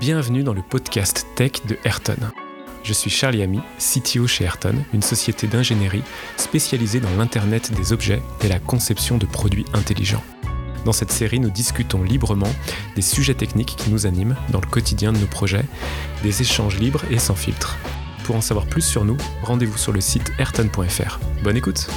Bienvenue dans le podcast Tech de Ayrton. Je suis Charlie Ami, CTO chez Ayrton, une société d'ingénierie spécialisée dans l'Internet des objets et la conception de produits intelligents. Dans cette série, nous discutons librement des sujets techniques qui nous animent dans le quotidien de nos projets, des échanges libres et sans filtre. Pour en savoir plus sur nous, rendez-vous sur le site ayrton.fr. Bonne écoute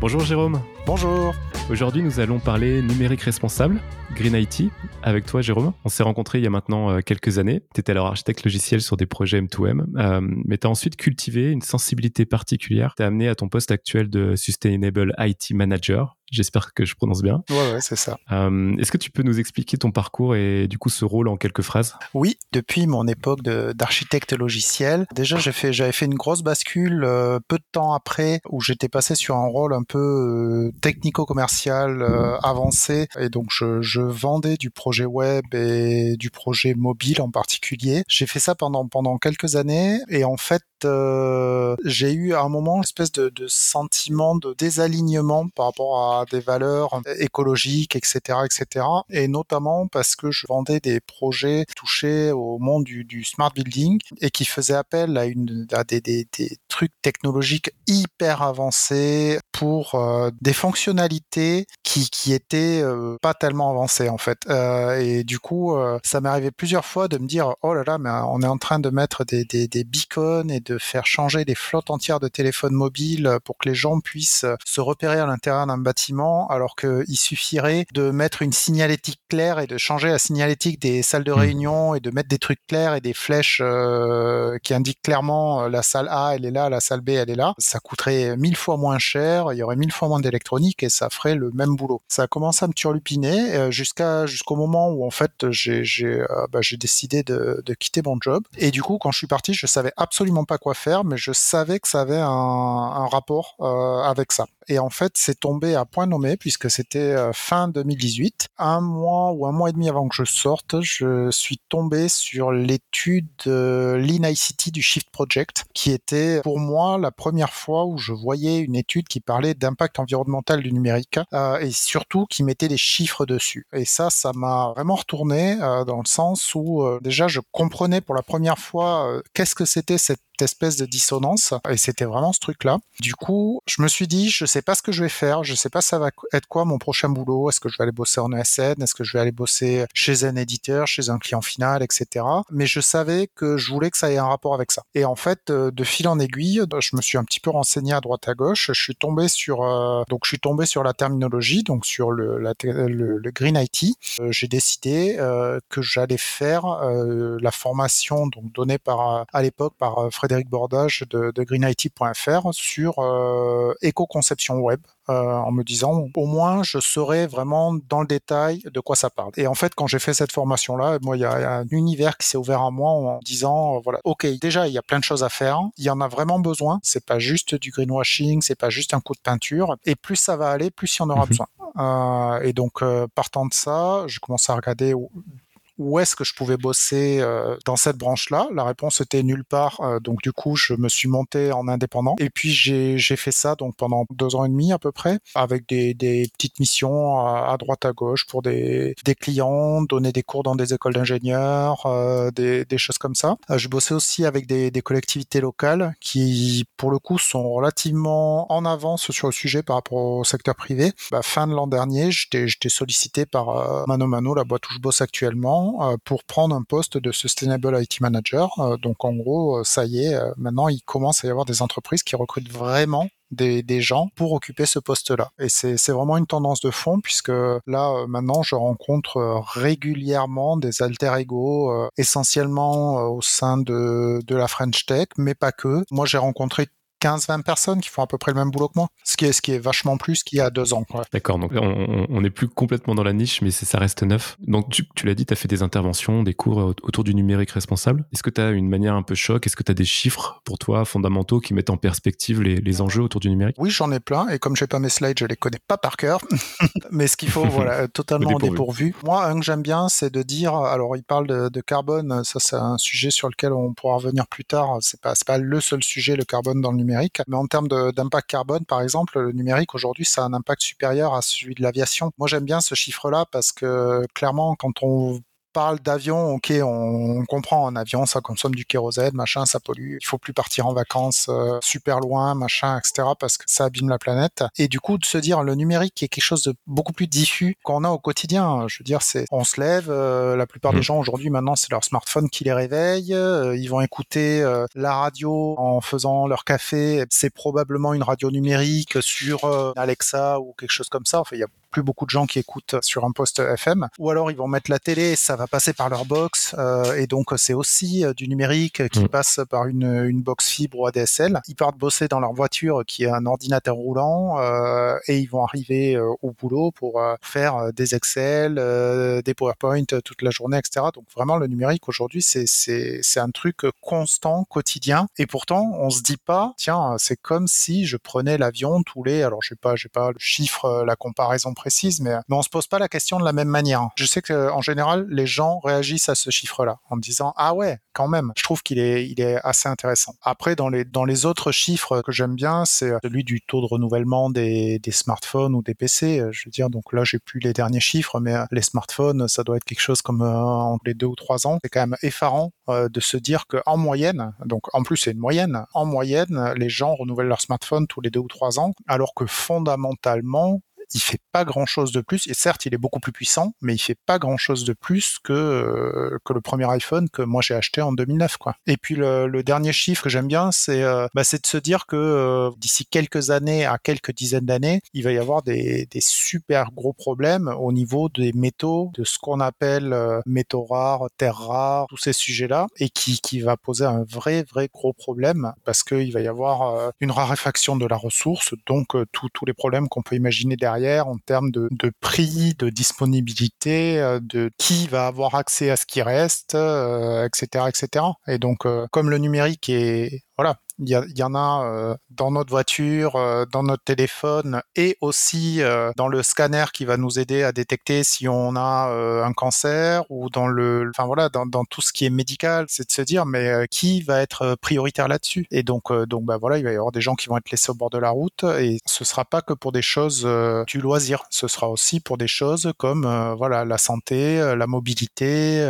Bonjour Jérôme Bonjour Aujourd'hui, nous allons parler numérique responsable, Green IT, avec toi, Jérôme. On s'est rencontrés il y a maintenant euh, quelques années. Tu étais alors architecte logiciel sur des projets M2M, euh, mais tu as ensuite cultivé une sensibilité particulière. Tu amené à ton poste actuel de Sustainable IT Manager. J'espère que je prononce bien. Ouais, ouais, c'est ça. Euh, Est-ce que tu peux nous expliquer ton parcours et du coup ce rôle en quelques phrases? Oui, depuis mon époque d'architecte logiciel, déjà j'avais fait, fait une grosse bascule euh, peu de temps après où j'étais passé sur un rôle un peu technico-commercial euh, avancé et donc je, je, vendais du projet web et du projet mobile en particulier. J'ai fait ça pendant pendant quelques années et en fait euh, j'ai eu à un moment une espèce de, de, sentiment de désalignement par rapport à des valeurs écologiques, etc., etc. Et notamment parce que je vendais des projets touchés au monde du, du smart building et qui faisaient appel à, une, à des, des, des trucs technologiques hyper avancés pour euh, des fonctionnalités qui, qui étaient euh, pas tellement avancées en fait. Euh, et du coup, ça m'est arrivé plusieurs fois de me dire oh là là, mais on est en train de mettre des, des, des beacons et de faire changer des flottes entières de téléphones mobiles pour que les gens puissent se repérer à l'intérieur d'un bâtiment, alors qu'il suffirait de mettre une signalétique claire et de changer la signalétique des salles de réunion et de mettre des trucs clairs et des flèches euh, qui indiquent clairement la salle A, elle est là, la salle B, elle est là. Ça coûterait mille fois moins cher, il y aurait mille fois moins d'électronique et ça ferait le même boulot. Ça a commencé à me turlupiner euh, jusqu'à jusqu'au moment où en fait j'ai euh, bah, décidé de, de quitter mon job et du coup quand je suis parti je savais absolument pas quoi faire, mais je savais que ça avait un, un rapport euh, avec ça. Et en fait, c'est tombé à point nommé puisque c'était fin 2018, un mois ou un mois et demi avant que je sorte, je suis tombé sur l'étude euh, Lean ICT du Shift Project, qui était pour moi la première fois où je voyais une étude qui parlait d'impact environnemental du numérique euh, et surtout qui mettait des chiffres dessus. Et ça, ça m'a vraiment retourné euh, dans le sens où euh, déjà je comprenais pour la première fois euh, qu'est-ce que c'était cette espèce de dissonance et c'était vraiment ce truc là du coup je me suis dit je sais pas ce que je vais faire je sais pas ça va être quoi mon prochain boulot. Est-ce que je vais aller bosser en ESN est-ce que je vais aller bosser chez un éditeur chez un client final etc mais je savais que je voulais que ça ait un rapport avec ça. Et en fait de fil en aiguille je me suis un petit peu renseigné à droite à gauche. Je suis tombé sur euh, donc je suis tombé sur la terminologie donc sur le, le, le green IT euh, j'ai décidé euh, que j'allais faire euh, la formation donc donnée par à l'époque par Frédéric Bordage de, de greenIT.fr sur euh, éco-conception web. Euh, en me disant au moins je saurais vraiment dans le détail de quoi ça parle. Et en fait, quand j'ai fait cette formation-là, moi, il y, a un univers qui s'est ouvert à moi en disant voilà, ok, déjà il y a plein de choses à faire, il y en a vraiment besoin. C'est pas juste du greenwashing, c'est pas juste un coup de peinture. Et plus ça va aller, plus il y en aura mmh. besoin. Euh, et donc euh, partant de ça, je commence à regarder où est-ce que je pouvais bosser euh, dans cette branche-là? La réponse était nulle part. Euh, donc du coup, je me suis monté en indépendant. Et puis j'ai fait ça donc pendant deux ans et demi à peu près, avec des, des petites missions à, à, droite à gauche pour des, des clients, donner des cours dans des écoles d'ingénieurs, euh, des, des, choses comme ça. Euh, je bossais aussi avec des, des, collectivités locales qui, pour le coup, sont relativement en avance sur le sujet par rapport au secteur privé. Bah, fin de l'an dernier, j'étais sollicité par euh, Mano Mano, la boîte où je bosse actuellement euh, pour prendre un poste de Sustainable IT Manager. Euh, donc en gros, euh, ça y est, maintenant il commence à y avoir des entreprises qui recrutent vraiment des, gens pour occuper ce poste-là. Et c'est vraiment une tendance de fond puisque là, maintenant, je rencontre régulièrement des alter ego, euh, essentiellement au sein de la French Tech, mais pas que. Moi, j'ai rencontré 15-20 personnes qui font à peu près le même boulot que moi, ce qui est, ce qui est vachement plus qu'il y a deux ans. D'accord, donc on n'est plus complètement dans la niche, mais ça reste neuf. Donc tu, tu l'as dit, tu as fait des interventions, des cours autour du numérique responsable. Est-ce que tu as une manière un peu choc? Est-ce que tu as des chiffres pour toi fondamentaux qui mettent en perspective les, les enjeux autour du numérique? Oui, j'en ai plein, et comme j'ai pas mes slides, je les connais pas par cœur, mais ce qu'il faut, voilà, totalement dépourvu. dépourvu. Moi, un que j'aime bien, c'est de dire, alors il parle de, de carbone, ça c'est un sujet sur lequel on pourra revenir plus tard, c'est pas, pas le seul sujet, le carbone dans le numérique Mais en termes d'impact carbone, par exemple, le numérique aujourd'hui, ça a un impact supérieur à celui de l'aviation. Moi, j'aime bien ce chiffre-là parce que clairement, quand on parle d'avion, ok, on, comprend, un avion, ça consomme du kérosène, machin, ça pollue, il faut plus partir en vacances euh, super loin, machin, etc., parce que ça abîme la planète. Et du coup, de se dire, le numérique est quelque chose de beaucoup plus diffus qu'on a au quotidien. Je veux dire, c'est, on se lève, euh, la plupart des mmh. gens aujourd'hui, maintenant, c'est leur smartphone qui les réveille, euh, ils vont écouter la radio en faisant leur café, c'est probablement une radio numérique sur Alexa ou quelque chose comme ça. Enfin, il y a plus beaucoup de gens qui écoutent sur un poste FM. Ou alors ils vont mettre la télé, ça va passer par leur box, euh, et donc c'est aussi euh, du numérique qui mm. passe par une, une box fibre ou ADSL. Ils partent bosser dans leur voiture qui est un ordinateur roulant, euh, et ils vont arriver au boulot pour faire des Excel, des PowerPoint toute la journée, etc. Donc vraiment le numérique aujourd'hui c'est c'est un truc constant, quotidien, et pourtant on se dit pas tiens c'est comme si je prenais l'avion tous les alors je sais pas j'ai pas le chiffre la comparaison précise, mais, on se pose pas la question de la même manière. Je sais que en général, les gens réagissent à ce chiffre-là en disant ah ouais, quand même. Je trouve qu'il est, il est assez intéressant. Après, dans les dans les autres chiffres que j'aime bien, c'est celui du taux de renouvellement des, smartphones ou des PC. Je veux dire, donc là, j'ai plus les derniers chiffres, mais les smartphones, ça doit être quelque chose comme euh, entre les deux ou trois ans. C'est quand même effarant euh, de se dire que en moyenne, donc en plus c'est une moyenne, en moyenne, les gens renouvellent leur smartphone tous les deux ou trois ans, alors que fondamentalement, il fait pas grand chose de plus. Et certes, il est beaucoup plus puissant, mais il fait pas grand chose de plus que euh, que le premier iPhone que moi j'ai acheté en 2009, quoi. Et puis le, le dernier chiffre que j'aime bien, c'est euh, bah, c'est de se dire que euh, d'ici quelques années à quelques dizaines d'années, il va y avoir des, des super gros problèmes au niveau des métaux, de ce qu'on appelle métaux rares, terres rares, tous ces sujets-là, et qui qui va poser un vrai vrai gros problème parce qu'il va y avoir une raréfaction de la ressource, donc tous les problèmes qu'on peut imaginer derrière en termes de, de prix, de disponibilité, euh, de qui va avoir accès à ce qui reste, etc., euh, etc. Et donc, euh, comme le numérique est voilà, il y, en a euh, dans notre voiture, euh, dans notre téléphone et aussi euh, dans le scanner qui va nous aider à détecter si on a un cancer ou dans le, enfin voilà, dans, dans, tout ce qui est médical, c'est de se dire mais qui va être prioritaire là-dessus? Et donc donc bah voilà, il va y avoir des gens qui vont être laissés au bord de la route et ce sera pas que pour des choses du loisir, ce sera aussi pour des choses comme voilà la santé, la mobilité,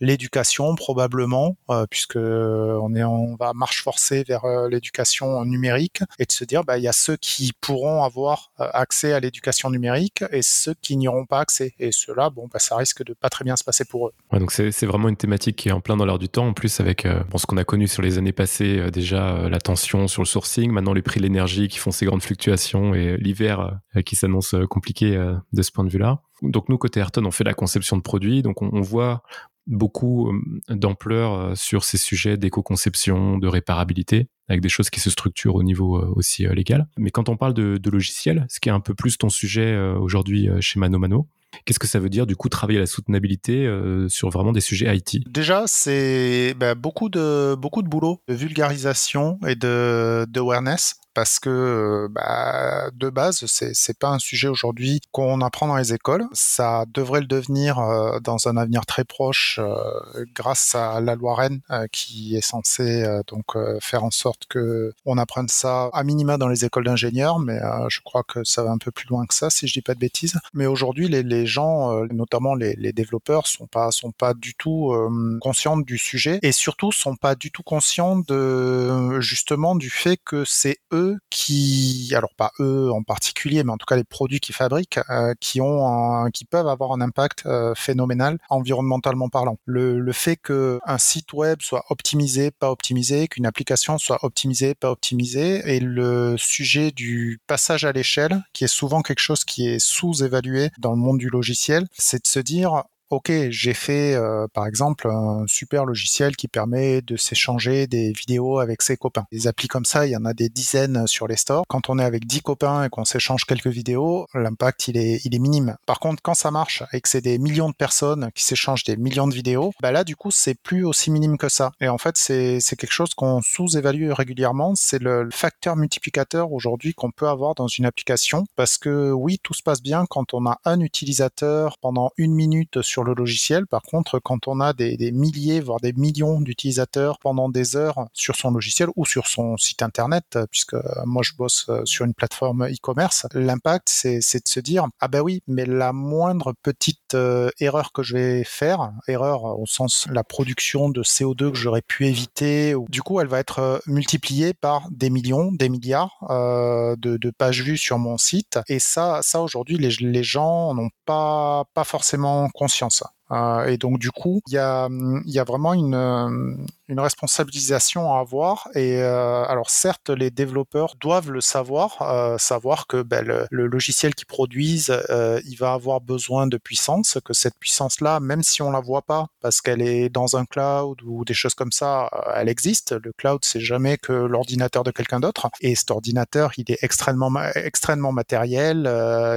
l'éducation probablement, puisque on est on va marche forcée vers l'éducation numérique et de se dire bah il y a ceux qui pourront avoir euh, accès à l'éducation numérique et ceux qui n'y auront pas accès et ceux-là bon bah ça risque de pas très bien se passer pour eux. Donc c'est vraiment une thématique qui est en plein dans l'air du temps en plus avec euh, bon, ce qu'on a connu sur les années passées déjà la tension sur le sourcing, maintenant les prix de l'énergie qui font ces grandes fluctuations et l'hiver qui s'annonce compliqué de ce point de vue-là. Donc nous, côté Ayrton, on fait la conception de produits, donc on, on voit beaucoup d'ampleur sur ces sujets d'éco-conception, de réparabilité avec des choses qui se structurent au niveau euh, aussi euh, légal. Mais quand on parle de, de logiciel, ce qui est un peu plus ton sujet euh, aujourd'hui chez Mano Mano, Qu'est-ce que ça veut dire du coup travailler la soutenabilité sur vraiment des sujets IT Déjà, c'est bah, beaucoup de beaucoup de boulot, de vulgarisation et de d'awareness parce que euh, bah, de base, c'est c'est pas un sujet aujourd'hui qu'on apprend dans les écoles. Ça devrait le devenir euh, dans un avenir très proche euh, grâce à la loi Rennes qui est censée donc faire en sorte que on apprenne ça à minima dans les écoles d'ingénieurs, mais je crois que ça va un peu plus loin que ça si je dis pas de bêtises. Mais aujourd'hui, les, les gens, notamment les, les développeurs, sont pas sont pas du tout conscients du sujet et surtout sont pas du tout conscients de justement du fait que c'est eux qui, alors pas eux en particulier, mais en tout cas les produits qu'ils fabriquent, euh, qui ont, qui peuvent avoir un impact euh, phénoménal environnementalement parlant. Le, le fait que un site web soit optimisé, pas optimisé, qu'une application soit optimisée, pas optimisée, et le sujet du passage à l'échelle, qui est souvent quelque chose qui est sous-évalué dans le monde du logiciel, c'est de se dire Ok, j'ai fait euh, par exemple un super logiciel qui permet de s'échanger des vidéos avec ses copains. Des applis comme ça, il y en a des dizaines sur les stores. Quand on est avec 10 copains et qu'on s'échange quelques vidéos, l'impact il est, il est minime. Par contre, quand ça marche et que c'est des millions de personnes qui s'échangent des millions de vidéos, bah là du coup c'est plus aussi minime que ça. Et en fait c'est quelque chose qu'on sous-évalue régulièrement, c'est le, facteur multiplicateur aujourd'hui qu'on peut avoir dans une application parce que oui tout se passe bien quand on a un utilisateur pendant une minute sur sur le logiciel. Par contre, quand on a des, milliers, voire des millions d'utilisateurs pendant des heures sur son logiciel ou sur son site internet, puisque moi je bosse sur une plateforme e-commerce, l'impact c'est de se dire ah ben oui, mais la moindre petite erreur que je vais faire, erreur au sens la production de CO2 que j'aurais pu éviter, du coup elle va être multipliée par des millions, des milliards de, de pages vues sur mon site. Et ça, ça aujourd'hui, les, les gens n'ont pas, pas forcément conscience sens. Euh, et donc du coup, il y a, y a vraiment une, euh, une responsabilisation à avoir. Et euh, alors certes, les développeurs doivent le savoir, euh, savoir que ben, le, logiciel qu'ils produisent, euh, il va avoir besoin de puissance, que cette puissance-là, même si on la voit pas, parce qu'elle est dans un cloud ou des choses comme ça, elle existe. Le cloud, c'est jamais que l'ordinateur de quelqu'un d'autre. Et cet ordinateur, il est extrêmement extrêmement matériel.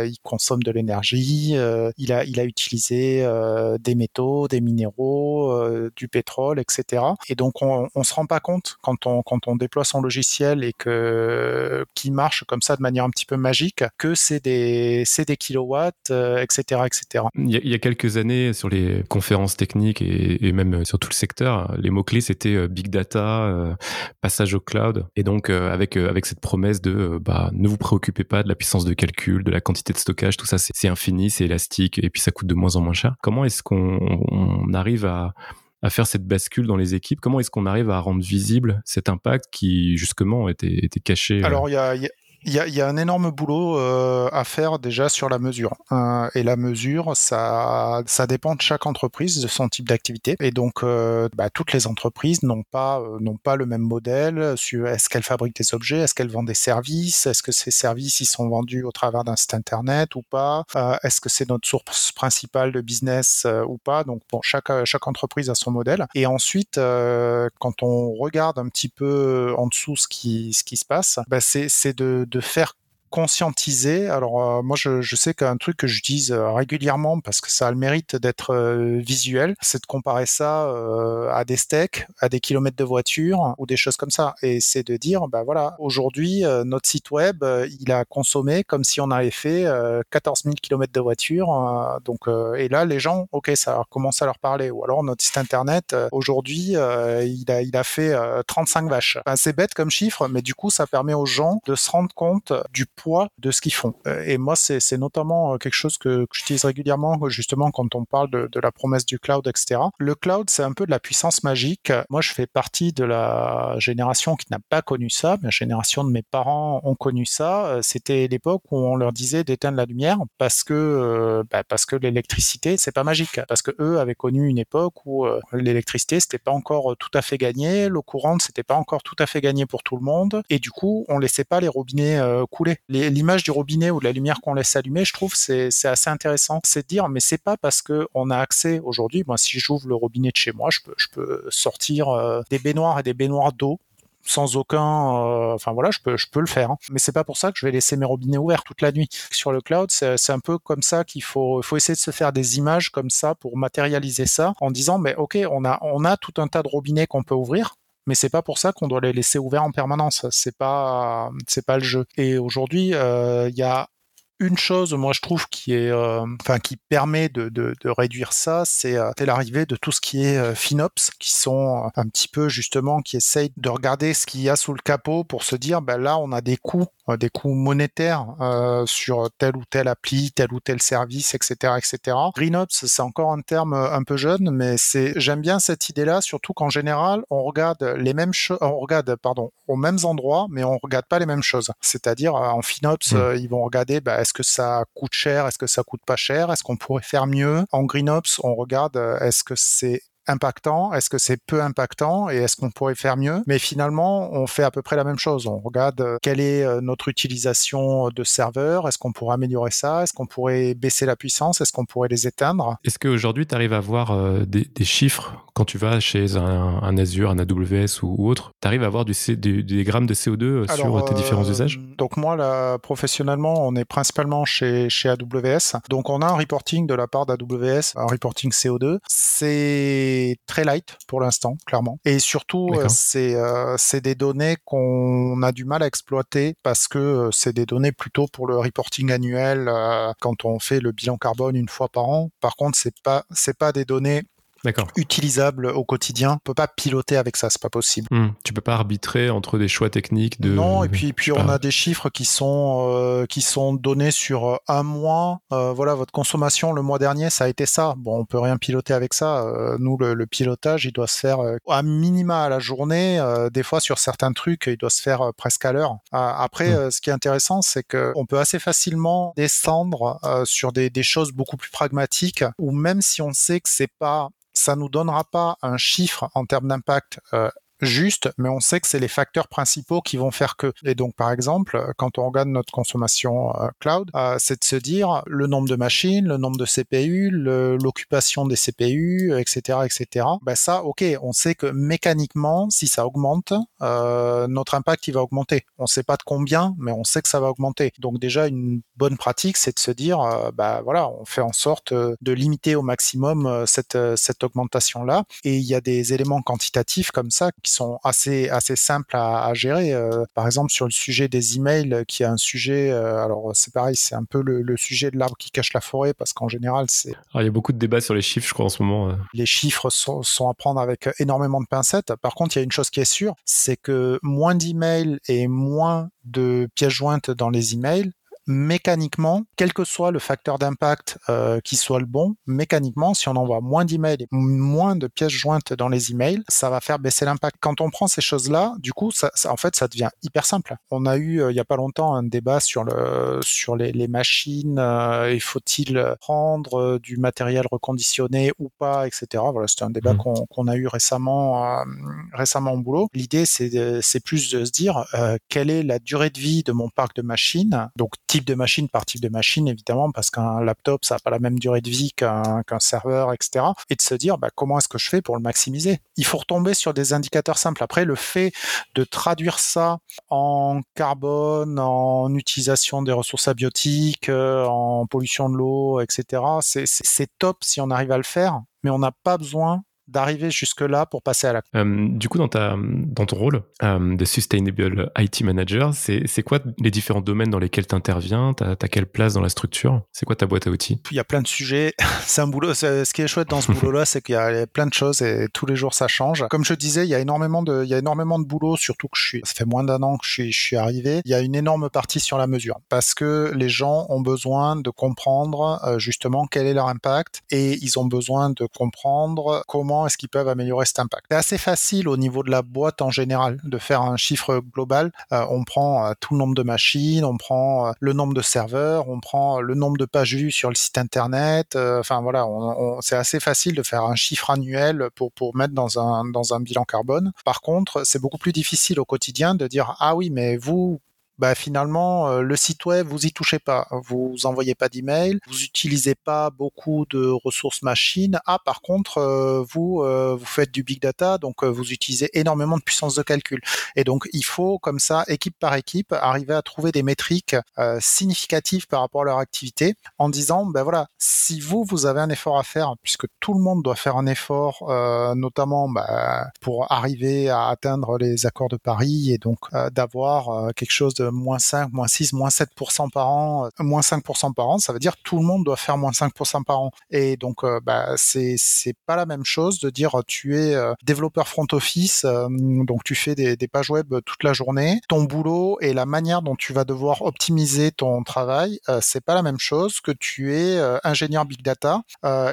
il consomme de l'énergie. il a il a utilisé des métaux, des minéraux, du pétrole, etc. Et donc on, on se rend pas compte quand on quand on déploie son logiciel et que qui marche comme ça de manière un petit peu magique que c'est des c'est des kilowatts, etc., euh, etc. Il y, a, quelques années sur les conférences techniques et, et même sur tout le secteur, les mots clés c'était euh, big data, euh, passage au cloud, et donc avec avec cette promesse de bah ne vous préoccupez pas de la puissance de calcul, de la quantité de stockage, tout ça c'est infini, c'est élastique et puis ça coûte de moins en moins cher. Comment est-ce qu'on on arrive à faire cette bascule dans les équipes? Comment est-ce qu'on arrive à rendre visible cet impact qui justement était, était caché euh? Alors il y a, y a, un énorme boulot euh, à faire déjà sur la mesure. Euh, et la mesure, ça, ça dépend de chaque entreprise, de son type d'activité. Et donc, euh, bah, toutes les entreprises n'ont pas, euh, n'ont pas le même modèle. Sur est-ce qu'elles fabriquent des objets, est-ce qu'elles vendent des services, est-ce que ces services ils sont vendus au travers d'un site internet ou pas, euh, est-ce que c'est notre source principale de business ou pas. Donc, bon, chaque chaque entreprise a son modèle. Et ensuite, quand on regarde un petit peu en dessous ce qui ce qui se passe, bah, c'est de de faire conscientiser. Alors euh, moi je, je, sais qu'un truc que j'utilise euh, régulièrement parce que ça a le mérite d'être euh, visuel, c'est de comparer ça à des steaks, à des kilomètres de voiture ou des choses comme ça. Et c'est de dire, ben voilà, aujourd'hui notre site web il a consommé comme si on avait fait 14 000 kilomètres de voiture. donc et là les gens, ok, ça commence à leur parler. Ou alors notre site internet aujourd'hui il a il a fait 35 vaches. Enfin, c'est bête comme chiffre, mais du coup ça permet aux gens de se rendre compte du de ce qu'ils font. Euh, et moi, c'est notamment euh, quelque chose que, que j'utilise régulièrement, justement, quand on parle de, de, la promesse du cloud, etc. Le cloud, c'est un peu de la puissance magique. Moi, je fais partie de la génération qui n'a pas connu ça. La génération de mes parents ont connu ça. Euh, c'était l'époque où on leur disait d'éteindre la lumière parce que, bah, parce que l'électricité, c'est pas magique. Parce que eux avaient connu une époque où l'électricité, c'était pas encore tout à fait gagné. L'eau courante, c'était pas encore tout à fait gagné pour tout le monde. Et du coup, on laissait pas les robinets couler l'image du robinet ou de la lumière qu'on laisse allumer, je trouve c'est assez intéressant. C'est de dire mais c'est pas parce que on a accès aujourd'hui. Moi, si j'ouvre le robinet de chez moi, je peux je peux sortir euh, des baignoires et des baignoires d'eau sans aucun euh, enfin voilà je peux je peux le faire hein. mais c'est pas pour ça que je vais laisser mes robinets ouverts toute la nuit sur le cloud c'est un peu comme ça qu'il faut faut essayer de se faire des images comme ça pour matérialiser ça en disant mais ok on a on a tout un tas de robinets qu'on peut ouvrir mais c'est pas pour ça qu'on doit les laisser ouverts en permanence. C'est pas, c'est pas le jeu. Et aujourd'hui, euh, il y a une chose, moi, je trouve qui est, euh, enfin, qui permet de, de, de réduire ça, c'est euh, l'arrivée de tout ce qui est euh, FinOps, qui sont un petit peu justement, qui essayent de regarder ce qu'il y a sous le capot pour se dire, ben là, on a des coûts euh, des coûts monétaires euh, sur telle ou telle appli, tel ou tel service, etc., etc. GreenOps, c'est encore un terme euh, un peu jeune, mais c'est j'aime bien cette idée-là, surtout qu'en général, on regarde les mêmes choses, on regarde, pardon, aux mêmes endroits, mais on regarde pas les mêmes choses. C'est-à-dire en FinOps, mmh. ils vont regarder, bah, est-ce que ça coûte cher, est-ce que ça coûte pas cher, est-ce qu'on pourrait faire mieux? En GreenOps, on regarde, est-ce que c'est impactant? Est-ce que c'est peu impactant Et est-ce qu'on pourrait faire mieux? Mais finalement, on fait à peu près la même chose. On regarde euh, quelle est euh, notre utilisation de serveurs. Est-ce qu'on pourrait améliorer ça? Est-ce qu'on pourrait baisser la puissance? Est-ce qu'on pourrait les éteindre? Est-ce qu'aujourd'hui, tu arrives à voir euh, des, des, chiffres quand tu vas chez un, un Azure, un AWS ou, autre? Tu arrives à du, du, des grammes de CO2 sur tes différents usages? Donc moi, là, professionnellement, on est principalement chez, chez AWS. Donc on a un reporting de la part d'AWS, un reporting CO2. C'est très light pour l'instant, clairement. Et surtout, c'est c'est des données qu'on a du mal à exploiter parce que c'est des données plutôt pour le reporting annuel quand on fait le bilan carbone une fois par an. Par contre, c'est pas c'est pas des données utilisable au quotidien. On peut pas piloter avec ça, c'est pas possible. Hmm. Tu peux pas arbitrer entre des choix techniques de. Non, et puis puis on a des chiffres qui sont euh, qui sont donnés sur euh, un mois. Euh, voilà, votre consommation le mois dernier, ça a été ça. Bon, on peut rien piloter avec ça. nous, le, pilotage, il doit se faire à minima à la journée. des fois, sur certains trucs, il doit se faire presque à l'heure. après, hmm. ce qui est intéressant, c'est que on peut assez facilement descendre sur des, des choses beaucoup plus pragmatiques, ou même si on sait que c'est pas ça nous donnera pas un chiffre en termes d'impact euh, juste, mais on sait que c'est les facteurs principaux qui vont faire que. Et donc, par exemple, quand on regarde notre consommation euh, cloud, euh, c'est de se dire le nombre de machines, le nombre de CPU, l'occupation des CPU, etc., etc. Ben ça, ok, on sait que mécaniquement, si ça augmente, euh, notre impact il va augmenter. On ne sait pas de combien, mais on sait que ça va augmenter. Donc déjà, une bonne pratique, c'est de se dire, bah voilà, on fait en sorte de limiter au maximum cette cette augmentation là. Et il y a des éléments quantitatifs comme ça sont assez assez simples à, à gérer. Euh, par exemple, sur le sujet des emails, qui est un sujet, euh, alors c'est pareil, c'est un peu le, le sujet de l'arbre qui cache la forêt, parce qu'en général, c'est. il y a beaucoup de débats sur les chiffres, je crois, en ce moment. Euh. Les chiffres sont, sont à prendre avec énormément de pincettes. Par contre, il y a une chose qui est sûre, c'est que moins d'emails et moins de pièces jointes dans les emails, mécaniquement, quel que soit le facteur d'impact euh, qui soit le bon, mécaniquement, si on envoie moins d'emails et moins de pièces jointes dans les emails, ça va faire baisser l'impact. Quand on prend ces choses-là, du coup, ça, en fait, ça devient hyper simple. On a eu euh, il y a pas longtemps un débat sur le sur les, les machines. Euh, faut-il prendre euh, du matériel reconditionné ou pas, etc. Voilà, c'était un débat mmh. qu'on a eu récemment récemment au boulot. L'idée, c'est c'est plus de se dire quelle est la durée de vie de mon parc de machines. Donc de machine par type de machine, évidemment, parce qu'un laptop, ça n'a pas la même durée de vie qu'un serveur, etc. Et de se dire, bah, comment est-ce que je fais pour le maximiser? Il faut retomber sur des indicateurs simples. Après, le fait de traduire ça en carbone, en utilisation des ressources abiotiques, euh, en pollution de l'eau, etc., c'est top si on arrive à le faire, mais on n'a pas besoin d'arriver jusque-là pour passer à la. Euh, du coup, dans, ta, dans ton rôle euh, de Sustainable IT Manager, c'est quoi les différents domaines dans lesquels tu interviens Tu as, quelle place dans la structure? C'est quoi ta boîte à outils? Il y a plein de sujets. c'est un boulot. Ce qui est chouette dans ce boulot-là, c'est qu'il y a plein de choses et tous les jours ça change. Comme je disais, il y a énormément de, il y a énormément de boulot, surtout que je suis, ça fait moins d'un an que je suis, je suis arrivé. Il y a une énorme partie sur la mesure parce que les gens ont besoin de comprendre euh, justement quel est leur impact et ils ont besoin de comprendre comment est-ce qu'ils peuvent améliorer cet impact. C'est assez facile au niveau de la boîte en général de faire un chiffre global. Euh, on prend euh, tout le nombre de machines, on prend euh, le nombre de serveurs, on prend le nombre de pages vues sur le site internet. Enfin voilà, c'est assez facile de faire un chiffre annuel pour pour mettre dans un dans un bilan carbone. Par contre, c'est beaucoup plus difficile au quotidien de dire ah oui mais vous bah finalement euh, le site web vous y touchez pas, vous envoyez pas d'email, vous utilisez pas beaucoup de ressources machines. Ah par contre euh, vous euh, vous faites du big data donc vous utilisez énormément de puissance de calcul et donc il faut comme ça équipe par équipe arriver à trouver des métriques significatives par rapport à leur activité en disant ben voilà si vous vous avez un effort à faire puisque tout le monde doit faire un effort notamment bah, pour arriver à atteindre les accords de Paris et donc d'avoir quelque chose de moins 5, moins 6, moins 7% par an, euh, moins 5% par an, ça veut dire tout le monde doit faire moins 5% par an. Et donc, euh, bah, c'est pas la même chose de dire tu es euh, développeur front office, donc tu fais des, des, pages web toute la journée. Ton boulot et la manière dont tu vas devoir optimiser ton travail, c'est pas la même chose que tu es ingénieur big data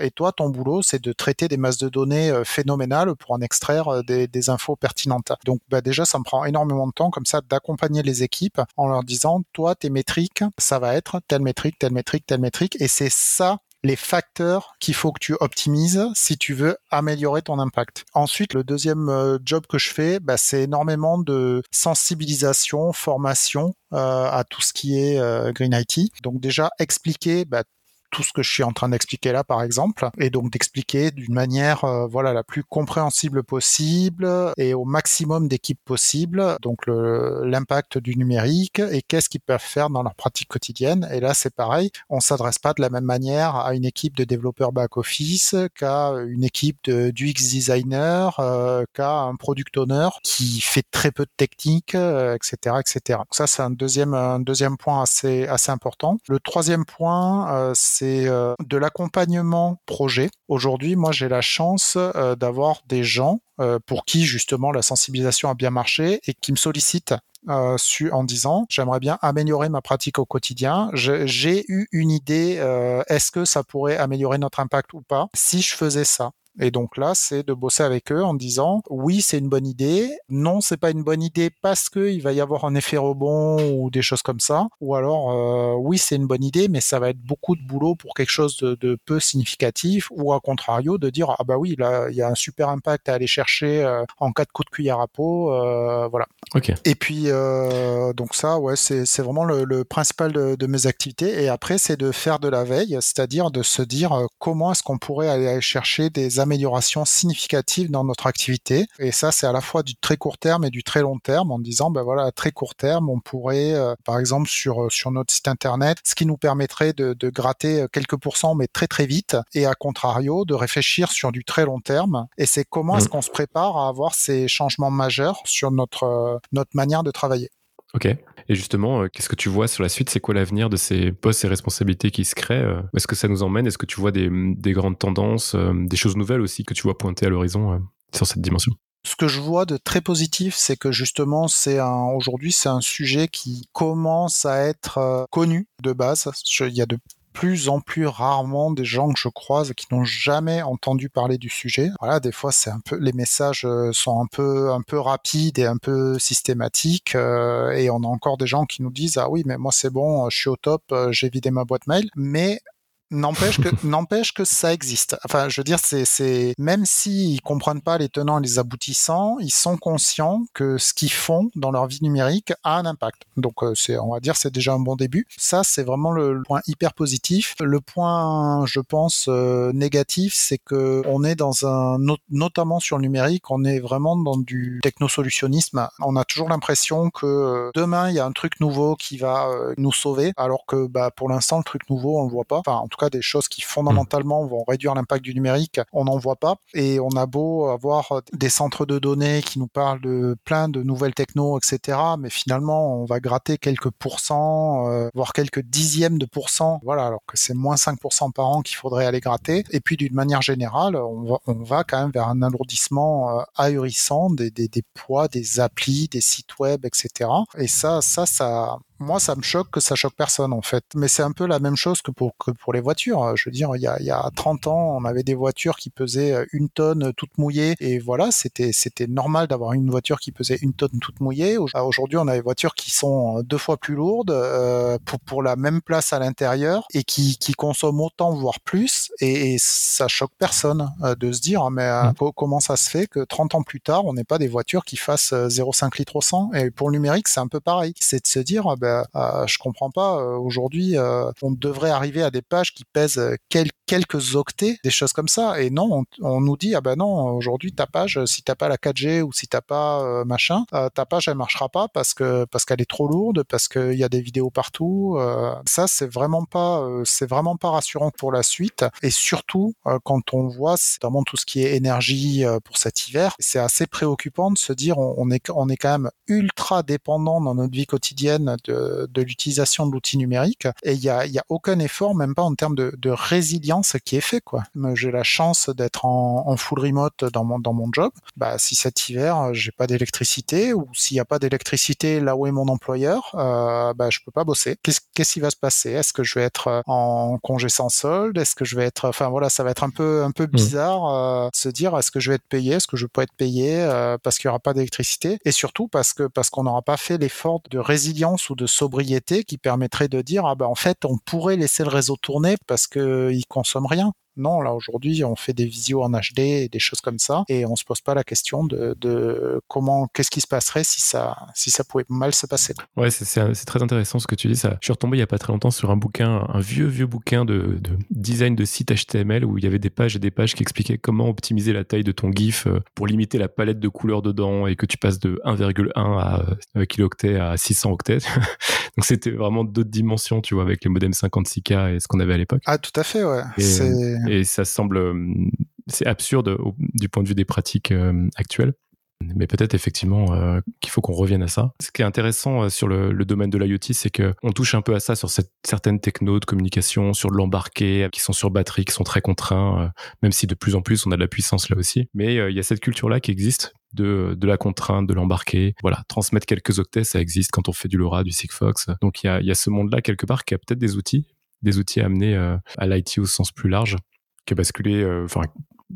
et toi, ton boulot, c'est de traiter des masses de données phénoménales pour en extraire des, des infos pertinentes. Donc, bah, déjà, ça me prend énormément de temps comme ça d'accompagner les équipes en leur disant, toi, tes métriques, ça va être telle métrique, telle métrique, telle métrique, et c'est ça les facteurs qu'il faut que tu optimises si tu veux améliorer ton impact. Ensuite, le deuxième euh, job que je fais, bah, c'est énormément de sensibilisation, formation euh, à tout ce qui est euh, Green IT. Donc déjà expliquer bah, tout ce que je suis en train d'expliquer là, par exemple, et donc d'expliquer d'une manière, euh, voilà, la plus compréhensible possible et au maximum d'équipes possibles, donc l'impact du numérique et qu'est-ce qu'ils peuvent faire dans leur pratique quotidienne. Et là, c'est pareil, on s'adresse pas de la même manière à une équipe de développeurs back-office qu'à une équipe de UX designer, euh, qu'à un product owner qui fait très peu de technique, etc., euh, etc. Donc ça, c'est un deuxième, un deuxième point assez, assez important. Le troisième point, euh, euh, de l'accompagnement projet. Aujourd'hui, moi, j'ai la chance euh, d'avoir des gens pour qui justement la sensibilisation a bien marché et qui me sollicitent euh, en disant j'aimerais bien améliorer ma pratique au quotidien. J'ai eu une idée. Euh, Est-ce que ça pourrait améliorer notre impact ou pas si je faisais ça? Et donc là, c'est de bosser avec eux en disant oui, c'est une bonne idée, non, c'est pas une bonne idée parce que il va y avoir un effet rebond ou des choses comme ça, ou alors euh, oui, c'est une bonne idée, mais ça va être beaucoup de boulot pour quelque chose de, de peu significatif, ou à contrario de dire ah bah oui, là, il y a un super impact à aller chercher euh, en cas de coup de cuillère à peau, euh, voilà. Ok. Et puis donc ça, ouais, c'est vraiment le, le principal de, de, mes activités. Et après, c'est de faire de la veille, c'est-à-dire de se dire comment est-ce qu'on pourrait aller chercher des significative dans notre activité. Et ça, c'est à la fois du très court terme et du très long terme en disant, ben voilà, à très court terme, on pourrait, euh, par exemple, sur, euh, sur notre site internet, ce qui nous permettrait de, de gratter euh, quelques pourcents, mais très très vite. Et à contrario, de réfléchir sur du très long terme. Et c'est comment est-ce mmh. qu'on se prépare à avoir ces changements majeurs sur notre, notre manière de travailler. Ok. Et justement, euh, qu'est-ce que tu vois sur la suite? C'est quoi l'avenir de ces postes et responsabilités qui se créent euh? Est-ce que ça nous emmène? Est-ce que tu vois des, des grandes tendances, euh, des choses nouvelles aussi que tu vois pointer à l'horizon sur cette dimension? Ce que je vois de très positif, c'est que justement, aujourd'hui, c'est un sujet qui commence à être connu de base. Il y a de plus en plus rarement des gens que je croise qui n'ont jamais entendu parler du sujet. Voilà, des fois c'est un peu les messages euh, sont un peu un peu rapides et un peu systématiques euh, et on a encore des gens qui nous disent ah oui mais moi c'est bon, je suis au top, euh, j'ai vidé ma boîte mail, mais N'empêche que, n'empêche que ça existe. Enfin, je veux dire, c'est, c'est, même s'ils comprennent pas les tenants et les aboutissants, ils sont conscients que ce qu'ils font dans leur vie numérique a un impact. Donc, euh, c'est, on va dire, c'est déjà un bon début. Ça, c'est vraiment le, point hyper positif. Le point, je pense, euh, négatif, c'est que on est dans un, notamment sur le numérique, on est vraiment dans du technosolutionnisme. On a toujours l'impression que euh, demain, il y a un truc nouveau qui va nous sauver, alors que, bah, pour l'instant, le truc nouveau, on le voit pas. Enfin, en tout cas des choses qui fondamentalement vont réduire l'impact du numérique, on n'en voit pas. Et on a beau avoir des centres de données qui nous parlent de plein de nouvelles techno, etc. Mais finalement, on va gratter quelques pourcents, euh, voire quelques dixièmes de pourcents. Voilà, alors que c'est moins 5% par an qu'il faudrait aller gratter. Et puis d'une manière générale, on va, on va quand même vers un alourdissement euh, ahurissant des, des, des poids, des applis, des sites web, etc. Et ça, ça, ça, moi, ça me choque que ça choque personne, en fait. Mais c'est un peu la même chose que pour, que pour les voitures. Je veux dire, il y, a, il y a 30 ans, on avait des voitures qui pesaient euh, une tonne euh, toute mouillée. Et voilà, c'était, c'était normal d'avoir une voiture qui pesait une tonne toute mouillée. Aujourd'hui, on a des voitures qui sont euh, deux fois plus lourdes euh, pour, pour la même place à l'intérieur et qui, qui consomment autant, voire plus. Et, et ça choque personne de se dire, mais mmh. comment ça se fait que 30 ans plus tard, on n'ait pas des voitures qui fassent 0,5 litres au 100 Et pour le numérique, c'est un peu pareil. C'est de se dire, ben, ben, euh, je comprends pas. Euh, aujourd'hui, euh, on devrait arriver à des pages qui pèsent quelques octets, des choses comme ça. Et non, on, nous dit ah ben non, aujourd'hui ta page, si t'as pas la 4G ou si t'as pas machin, ta page elle marchera pas parce que parce qu'elle est trop lourde, parce qu'il y a des vidéos partout. ça c'est vraiment pas c'est vraiment pas rassurant pour la suite. Et surtout quand on voit notamment tout ce qui est énergie pour cet hiver, c'est assez préoccupant de se dire on, on, est on est quand même ultra dépendant dans notre vie quotidienne de de, l'utilisation de l'outil numérique et il y a, y a, aucun effort, même pas en termes de, de résilience qui est fait. quoi. J'ai la chance d'être en, en, full remote dans mon, dans mon job. Bah, si cet hiver j'ai pas d'électricité ou s'il n'y a pas d'électricité là où est mon employeur, euh, bah, je peux pas bosser. Qu'est-ce qu'est-ce qui va se passer? Est-ce que je vais être en congé sans solde? Est-ce que je vais être, enfin voilà, ça va être un peu un peu mmh. bizarre euh, se dire est-ce que je vais être payé? Est-ce que je peux être payé euh, parce qu'il y aura pas d'électricité? Et surtout parce que parce qu'on n'aura pas fait l'effort de résilience ou de sobriété qui permettrait de dire ah ben en fait on pourrait laisser le réseau tourner parce qu'il consomme rien Non, là aujourd'hui, on fait des visios en HD et des choses comme ça, et on se pose pas la question de, comment, qu'est-ce qui se passerait si ça, si ça pouvait mal se passer. Ouais, c'est très intéressant ce que tu dis. Ça, je suis retombé il y a pas très longtemps sur un bouquin, un vieux vieux bouquin de, design de site HTML où il y avait des pages et des pages qui expliquaient comment optimiser la taille de ton GIF euh, pour limiter la palette de couleurs dedans et que tu passes de 1,1 à euh, à 600 octets. Donc c'était vraiment d'autres dimensions, tu vois, avec les modems 56K et ce qu'on avait à l'époque. Ah, tout à fait, ouais. Et, ça semble, euh, c'est absurde du point de vue des pratiques actuelles. Mais peut-être effectivement euh, qu'il faut qu'on revienne à ça. Ce qui est intéressant euh, sur le, domaine de l'IoT, c'est qu'on touche un peu à ça sur cette, certaines technos de communication, sur de l'embarqué, qui sont sur batterie, qui sont très contraints, euh, même si de plus en plus on a de la puissance là aussi. Mais il y a cette culture-là qui existe de, de la contrainte, de l'embarqué. Voilà, transmettre quelques octets, ça existe quand on fait du LoRa, du Sigfox. Donc il y a, y a ce monde-là quelque part qui a peut-être des outils, des outils à amener à l'IT au sens plus large qui a basculé, enfin,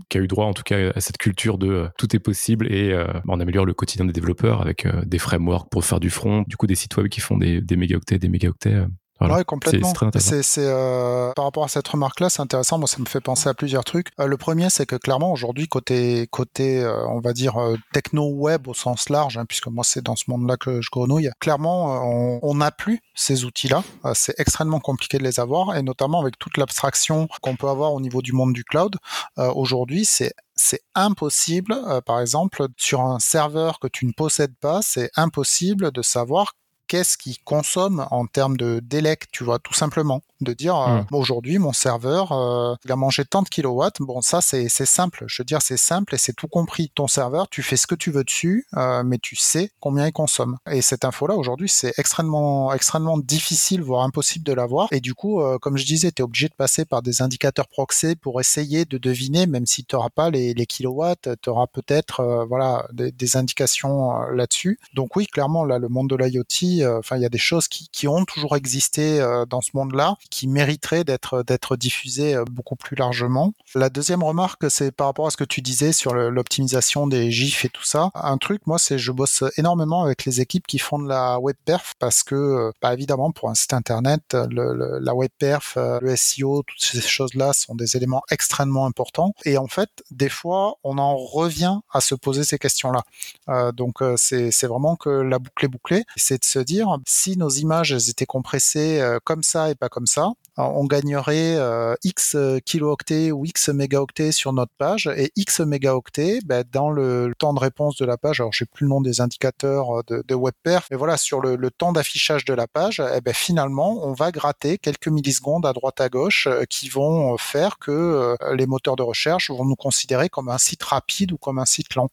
qui a eu droit en tout cas à cette culture de euh, tout est possible et euh, on améliore le quotidien des développeurs avec euh, des frameworks pour faire du front, du coup des sites web qui font des, des mégaoctets, des mégaoctets. Ouais, complètement. C'est euh, par rapport à cette remarque-là, c'est intéressant. Moi, ça me fait penser à plusieurs trucs. Euh, le premier, c'est que clairement aujourd'hui, côté côté, euh, on va dire euh, techno web au sens large, hein, puisque moi c'est dans ce monde-là que je grenouille. Clairement, on n'a plus ces outils-là. c'est extrêmement compliqué de les avoir, et notamment avec toute l'abstraction qu'on peut avoir au niveau du monde du cloud. aujourd'hui, c'est c'est impossible, par exemple, sur un serveur que tu ne possèdes pas, c'est impossible de savoir qu'est-ce qui consomme en termes de délai, tu vois, tout simplement de dire euh, hmm. aujourd'hui mon serveur euh, il a mangé tant de kilowatts. Bon ça c'est simple, je veux dire c'est simple et c'est tout compris. Ton serveur tu fais ce que tu veux dessus, euh, mais tu sais combien il consomme. Et cette info là aujourd'hui c'est extrêmement extrêmement difficile voire impossible de l'avoir. Et du coup comme je disais tu es obligé de passer par des indicateurs proxy pour essayer de deviner même si tu n'auras pas les, les kilowatts, tu auras peut-être voilà des, des indications là-dessus. Donc oui clairement là le monde de l'IoT, enfin il y a des choses qui, ont toujours existé dans ce monde là qui mériterait d'être d'être diffusé euh, beaucoup plus largement. La deuxième remarque, c'est par rapport à ce que tu disais sur l'optimisation des GIFs et tout ça. Un truc, moi, c'est je bosse énormément avec les équipes qui font de la web perf parce que, euh, bah, évidemment, pour un site internet, la web perf, euh, le SEO, toutes ces choses-là sont des éléments extrêmement importants. Et en fait, des fois, on en revient à se poser ces questions-là. Euh, donc, c'est vraiment que la boucle est bouclée. Si nos images étaient compressées comme ça et pas comme ça, on gagnerait euh, X kilooctets ou X mégaoctets sur notre page et X mégaoctets ben, dans le, temps de réponse de la page. Alors, j'ai plus le nom des indicateurs euh, de, de WebPerf, mais voilà, sur le, temps d'affichage de la page, eh ben, finalement, on va gratter quelques millisecondes à droite à gauche euh, qui vont faire que les moteurs de recherche vont nous considérer comme un site rapide ou comme un site lent.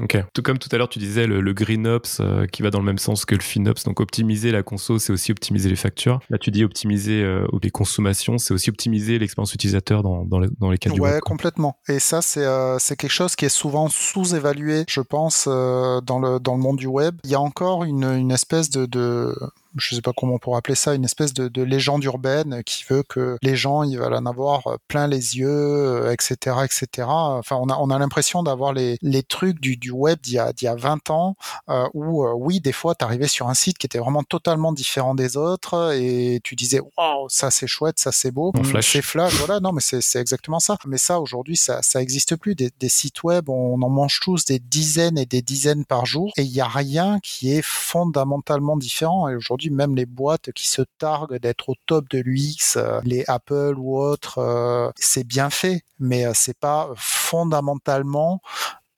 Ok. Tout comme tout à l'heure, tu disais le, GreenOps qui va dans le même sens que le FinOps. Donc, optimiser la conso, c'est aussi optimiser les factures. Là, tu dis optimiser euh, les consommations, c'est aussi optimiser l'expérience utilisateur dans, dans, les, dans les cas du Ouais, complètement. Et ça, c'est euh, c'est quelque chose qui est souvent sous-évalué, je pense, euh, dans, le, dans le monde du web. Il y a encore une, une espèce de, de je sais pas comment on pourrait appeler ça, une espèce de, de, légende urbaine qui veut que les gens ils veulent en avoir euh, plein les yeux, etc., euh, etc. Enfin, on a, on a l'impression d'avoir les, les trucs du, du web d'il y a, d'il y a 20 ans euh, où euh, oui, des fois, tu arrivais sur un site qui était vraiment totalement différent des autres et tu disais waouh, ça c'est chouette, ça c'est beau, c'est flash, voilà. Non, mais c'est, c'est exactement ça. Mais ça aujourd'hui, ça, ça existe plus. Des, des sites web, on en mange tous des dizaines et des dizaines par jour et il y a rien qui est fondamentalement différent. Et aujourd'hui même les boîtes qui se targuent d'être au top de l'UX, euh, les Apple ou autres, euh, c'est bien fait, mais euh, c'est pas fondamentalement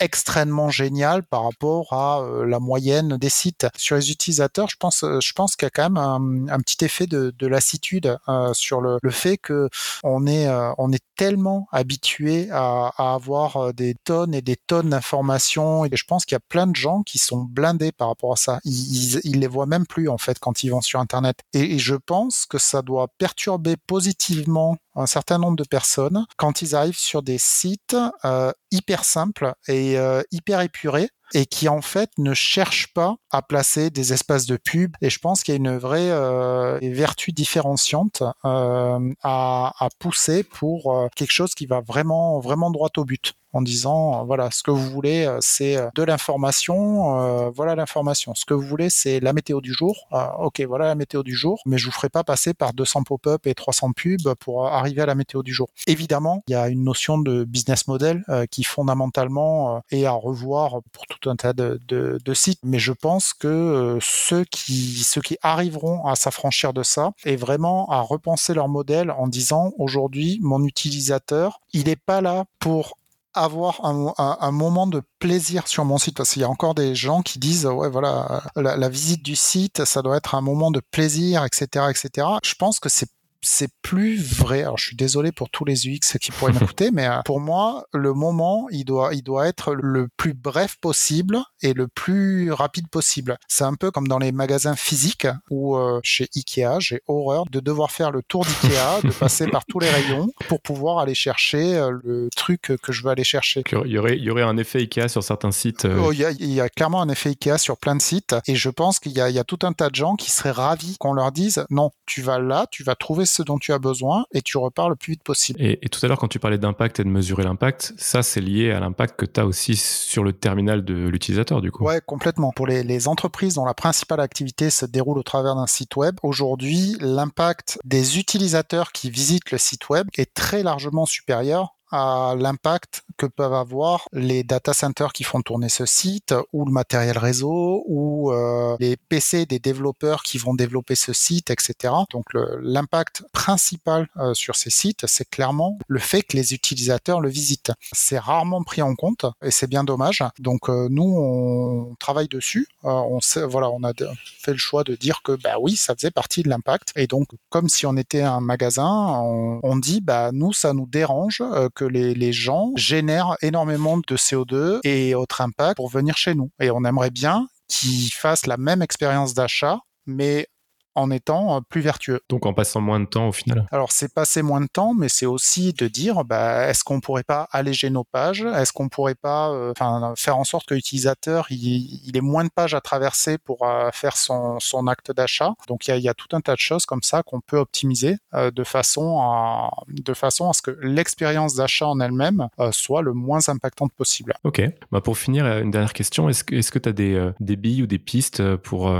extrêmement génial par rapport à euh, la moyenne des sites. Sur les utilisateurs, je pense, euh, je pense qu'il y a quand même un, petit effet de, lassitude euh, sur le, fait que on est, on est tellement habitué à, avoir des tonnes et des tonnes d'informations et je pense qu'il y a plein de gens qui sont blindés par rapport à ça. Ils, ils, les voient même plus en fait quand ils vont sur Internet. Et, et je pense que ça doit perturber positivement un certain nombre de personnes quand ils arrivent sur des sites euh, hyper simples et euh, hyper épurés et qui en fait ne cherchent pas à placer des espaces de pub. Et je pense qu'il y a une vraie euh, vertu différenciante euh, à, à, pousser pour euh, quelque chose qui va vraiment vraiment droit au but en disant voilà ce que vous voulez c'est de l'information voilà l'information. Ce que vous voulez c'est la météo du jour. Ok voilà la météo du jour mais je vous ferai pas passer par 200 pop-up et 300 pubs pour arriver à la météo du jour. Évidemment il y a une notion de business model qui fondamentalement est à revoir pour tout un tas de, sites. Mais je pense que ceux qui ceux qui arriveront à s'affranchir de ça et vraiment à repenser leur modèle en disant aujourd'hui mon utilisateur il n'est pas là pour avoir un, moment de plaisir sur mon site. Parce qu'il y a encore des gens qui disent ouais voilà la, la, visite du site ça doit être un moment de plaisir etc etc je pense que c'est c'est plus vrai. Alors, je suis désolé pour tous les UX qui pourraient m'écouter, mais euh, pour moi, le moment, il doit, il doit être le plus bref possible et le plus rapide possible. C'est un peu comme dans les magasins physiques où euh, chez Ikea, j'ai horreur de devoir faire le tour d'Ikea, de passer par tous les rayons pour pouvoir aller chercher euh, le truc que je veux aller chercher. Il y aurait, il y aurait un effet Ikea sur certains sites. Oh, il, y a, il, y a, clairement un effet Ikea sur plein de sites et je pense qu'il y y a tout un tas de gens qui seraient ravis qu'on leur dise non, tu vas là, tu vas trouver ce dont tu as besoin et tu repars le plus vite possible. Et, et tout à l'heure, quand tu parlais d'impact et de mesurer l'impact, ça, c'est lié à l'impact que tu as aussi sur le terminal de l'utilisateur, du coup. Ouais, complètement. Pour les, les entreprises dont la principale activité se déroule au travers d'un site web, aujourd'hui, l'impact des utilisateurs qui visitent le site web est très largement supérieur à l'impact que peuvent avoir les data centers qui font tourner ce site ou le matériel réseau ou euh, les PC des développeurs qui vont développer ce site, etc. Donc l'impact principal euh, sur ces sites, c'est clairement le fait que les utilisateurs le visitent. C'est rarement pris en compte et c'est bien dommage. Donc euh, nous, on travaille dessus. Euh, on sait, voilà, on a fait le choix de dire que bah oui, ça faisait partie de l'impact. Et donc, comme si on était un magasin, on, on dit bah nous, ça nous dérange que les, les gens génèrent énormément de CO2 et autres impacts pour venir chez nous. Et on aimerait bien qu'ils fassent la même expérience d'achat, mais en étant euh, plus vertueux. Donc en passant moins de temps au final. Alors c'est passer moins de temps, mais c'est aussi de dire, bah, est-ce qu'on pourrait pas alléger nos pages? Est-ce qu'on pourrait pas, euh, faire en sorte que l'utilisateur il, il ait moins de pages à traverser pour euh, faire son, son acte d'achat? Donc il y a, y a, tout un tas de choses comme ça qu'on peut optimiser euh, de façon à de façon à ce que l'expérience d'achat en elle-même soit le moins impactante possible. Ok. Bah pour finir, une dernière question. Est-ce que tu as des, des billes ou des pistes pour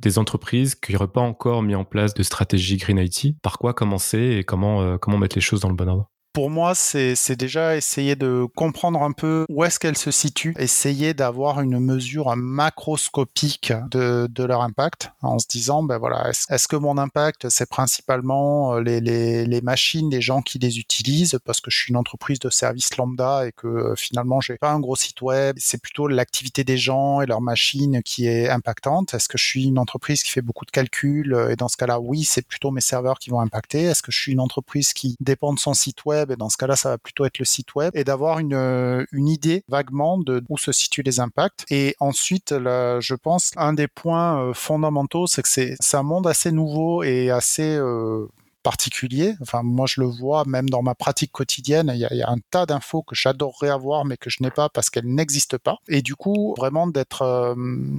des entreprises qui n'auraient pas encore mis en place de stratégie Green IT. Par quoi commencer et comment, euh, comment mettre les choses dans le bon ordre? Pour moi, c'est déjà essayer de comprendre un peu où est-ce qu'elles se situent, essayer d'avoir une mesure macroscopique de, de, leur impact, en se disant, ben voilà, est-ce est que mon impact, c'est principalement euh, les, les, les, machines, les gens qui les utilisent, parce que je suis une entreprise de service lambda et que euh, finalement, j'ai pas un gros site web, c'est plutôt l'activité des gens et leurs machines qui est impactante. Est-ce que je suis une entreprise qui fait beaucoup de calculs et dans ce cas-là, oui, c'est plutôt mes serveurs qui vont impacter. Est-ce que je suis une entreprise qui dépend de son site web et dans ce cas-là, ça va plutôt être le site web, et d'avoir une, euh, une idée vaguement de où se situent les impacts. Et ensuite, là, je pense, un des points euh, fondamentaux, c'est que c'est un monde assez nouveau et assez euh, particulier. Enfin, moi, je le vois même dans ma pratique quotidienne. Il y a, un tas d'infos que j'adorerais avoir, mais que je n'ai pas parce qu'elles n'existent pas. Et du coup, vraiment d'être euh,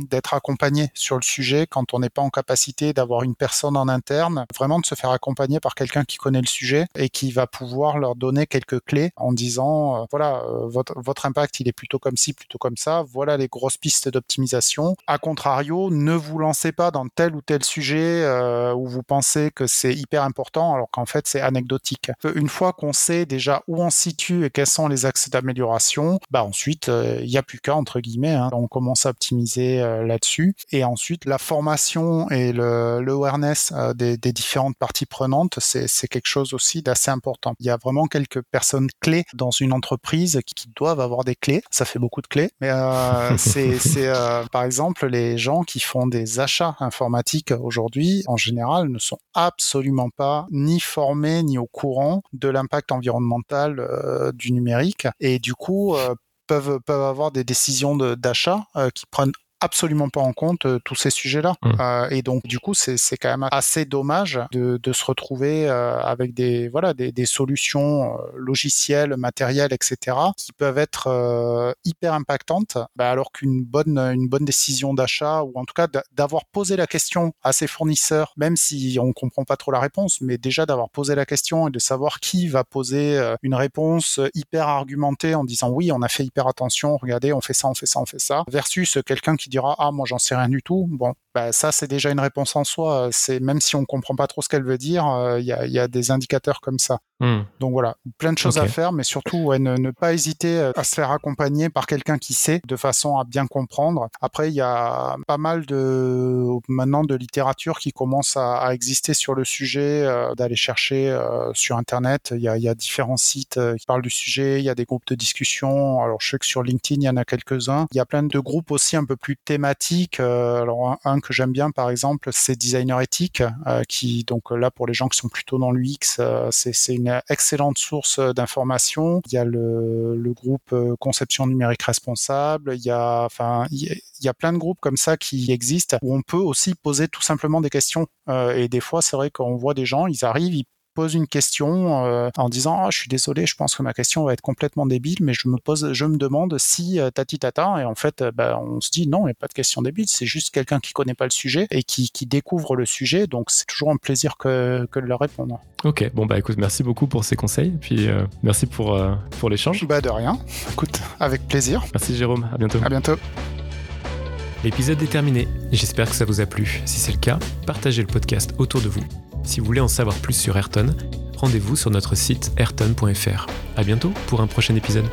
d'être accompagné sur le sujet quand on n'est pas en capacité d'avoir une personne en interne, vraiment de se faire accompagner par quelqu'un qui connaît le sujet et qui va pouvoir leur donner quelques clés en disant euh, voilà euh, votre votre impact il est plutôt comme ci, plutôt comme ça. Voilà les grosses pistes d'optimisation. A contrario, ne vous lancez pas dans tel ou tel sujet euh, où vous pensez que c'est hyper important alors qu'en fait c'est anecdotique. Une fois qu'on sait déjà où on se situe et quels sont les axes d'amélioration, bah ensuite il euh, n'y a plus qu'à entre guillemets, hein. on commence à optimiser euh, là-dessus. Et ensuite la formation et le, le awareness euh, des, des, différentes parties prenantes, c'est quelque chose aussi d'assez important. Il y a vraiment quelques personnes clés dans une entreprise qui, qui doivent avoir des clés. Ça fait beaucoup de clés, mais c'est par exemple les gens qui font des achats informatiques aujourd'hui en général ne sont absolument pas ni formés ni au courant de l'impact environnemental euh, du numérique. Et du coup euh, peuvent peuvent avoir des décisions d'achat euh, qui prennent absolument pas en compte tous ces sujets-là. Mmh. et donc, du coup, c'est quand même assez dommage de, de se retrouver avec des, voilà, des, des solutions logicielles, matérielles, etc., qui peuvent être hyper impactantes, bah, alors qu'une bonne, une bonne décision d'achat, ou en tout cas d'avoir posé la question à ses fournisseurs, même si on comprend pas trop la réponse, mais déjà d'avoir posé la question et de savoir qui va poser une réponse hyper argumentée en disant oui, on a fait hyper attention, regardez, on fait ça, on fait ça, on fait ça, versus quelqu'un qui dira ah moi j'en sais rien du tout. Bon, bah, ça c'est déjà une réponse en soi. C'est même si on comprend pas trop ce qu'elle veut dire, euh, il y, a, y, a, des indicateurs comme ça. Hmm. Donc voilà, plein de choses à faire, mais surtout ne, ne, pas hésiter euh, à se faire accompagner par quelqu'un qui sait, de façon à bien comprendre. Après, il y a pas mal de maintenant de littérature qui commence à, à exister sur le sujet, euh, d'aller chercher euh, sur Internet. Il y, a, il y a, différents sites qui parlent du sujet. Il y a des groupes de discussion. Alors je sais que sur LinkedIn il y en a quelques-uns. Il y a plein de groupes aussi un peu plus thématiques. alors un que j'aime bien, par exemple, c'est Designer Éthique, euh, qui, donc là, pour les gens qui sont plutôt dans l'UX, euh, c'est une excellente source d'informations. Il y a le, groupe euh, Conception numérique responsable. Il y a, enfin, il y a plein de groupes comme ça qui existent où on peut aussi poser tout simplement des questions. et des fois, c'est vrai qu'on voit des gens, ils arrivent, ils pose une question euh, en disant ah, je suis désolé, je pense que ma question va être complètement débile, mais je me pose, je me demande si euh, tati tata et en fait euh, bah, on se dit non, il n'y a pas de question débile, c'est juste quelqu'un qui connaît pas le sujet et qui, qui découvre le sujet, donc c'est toujours un plaisir que, que de leur répondre. Ok, bon bah écoute, merci beaucoup pour ces conseils, puis merci pour pour l'échange. Bah de rien, écoute, avec plaisir. Merci Jérôme, à bientôt. À bientôt. L'épisode est terminé. J'espère que ça vous a plu. Si c'est le cas, partagez le podcast autour de vous. Si vous voulez en savoir plus sur Ayrton, rendez-vous sur notre site ayrton.fr. À bientôt pour un prochain épisode.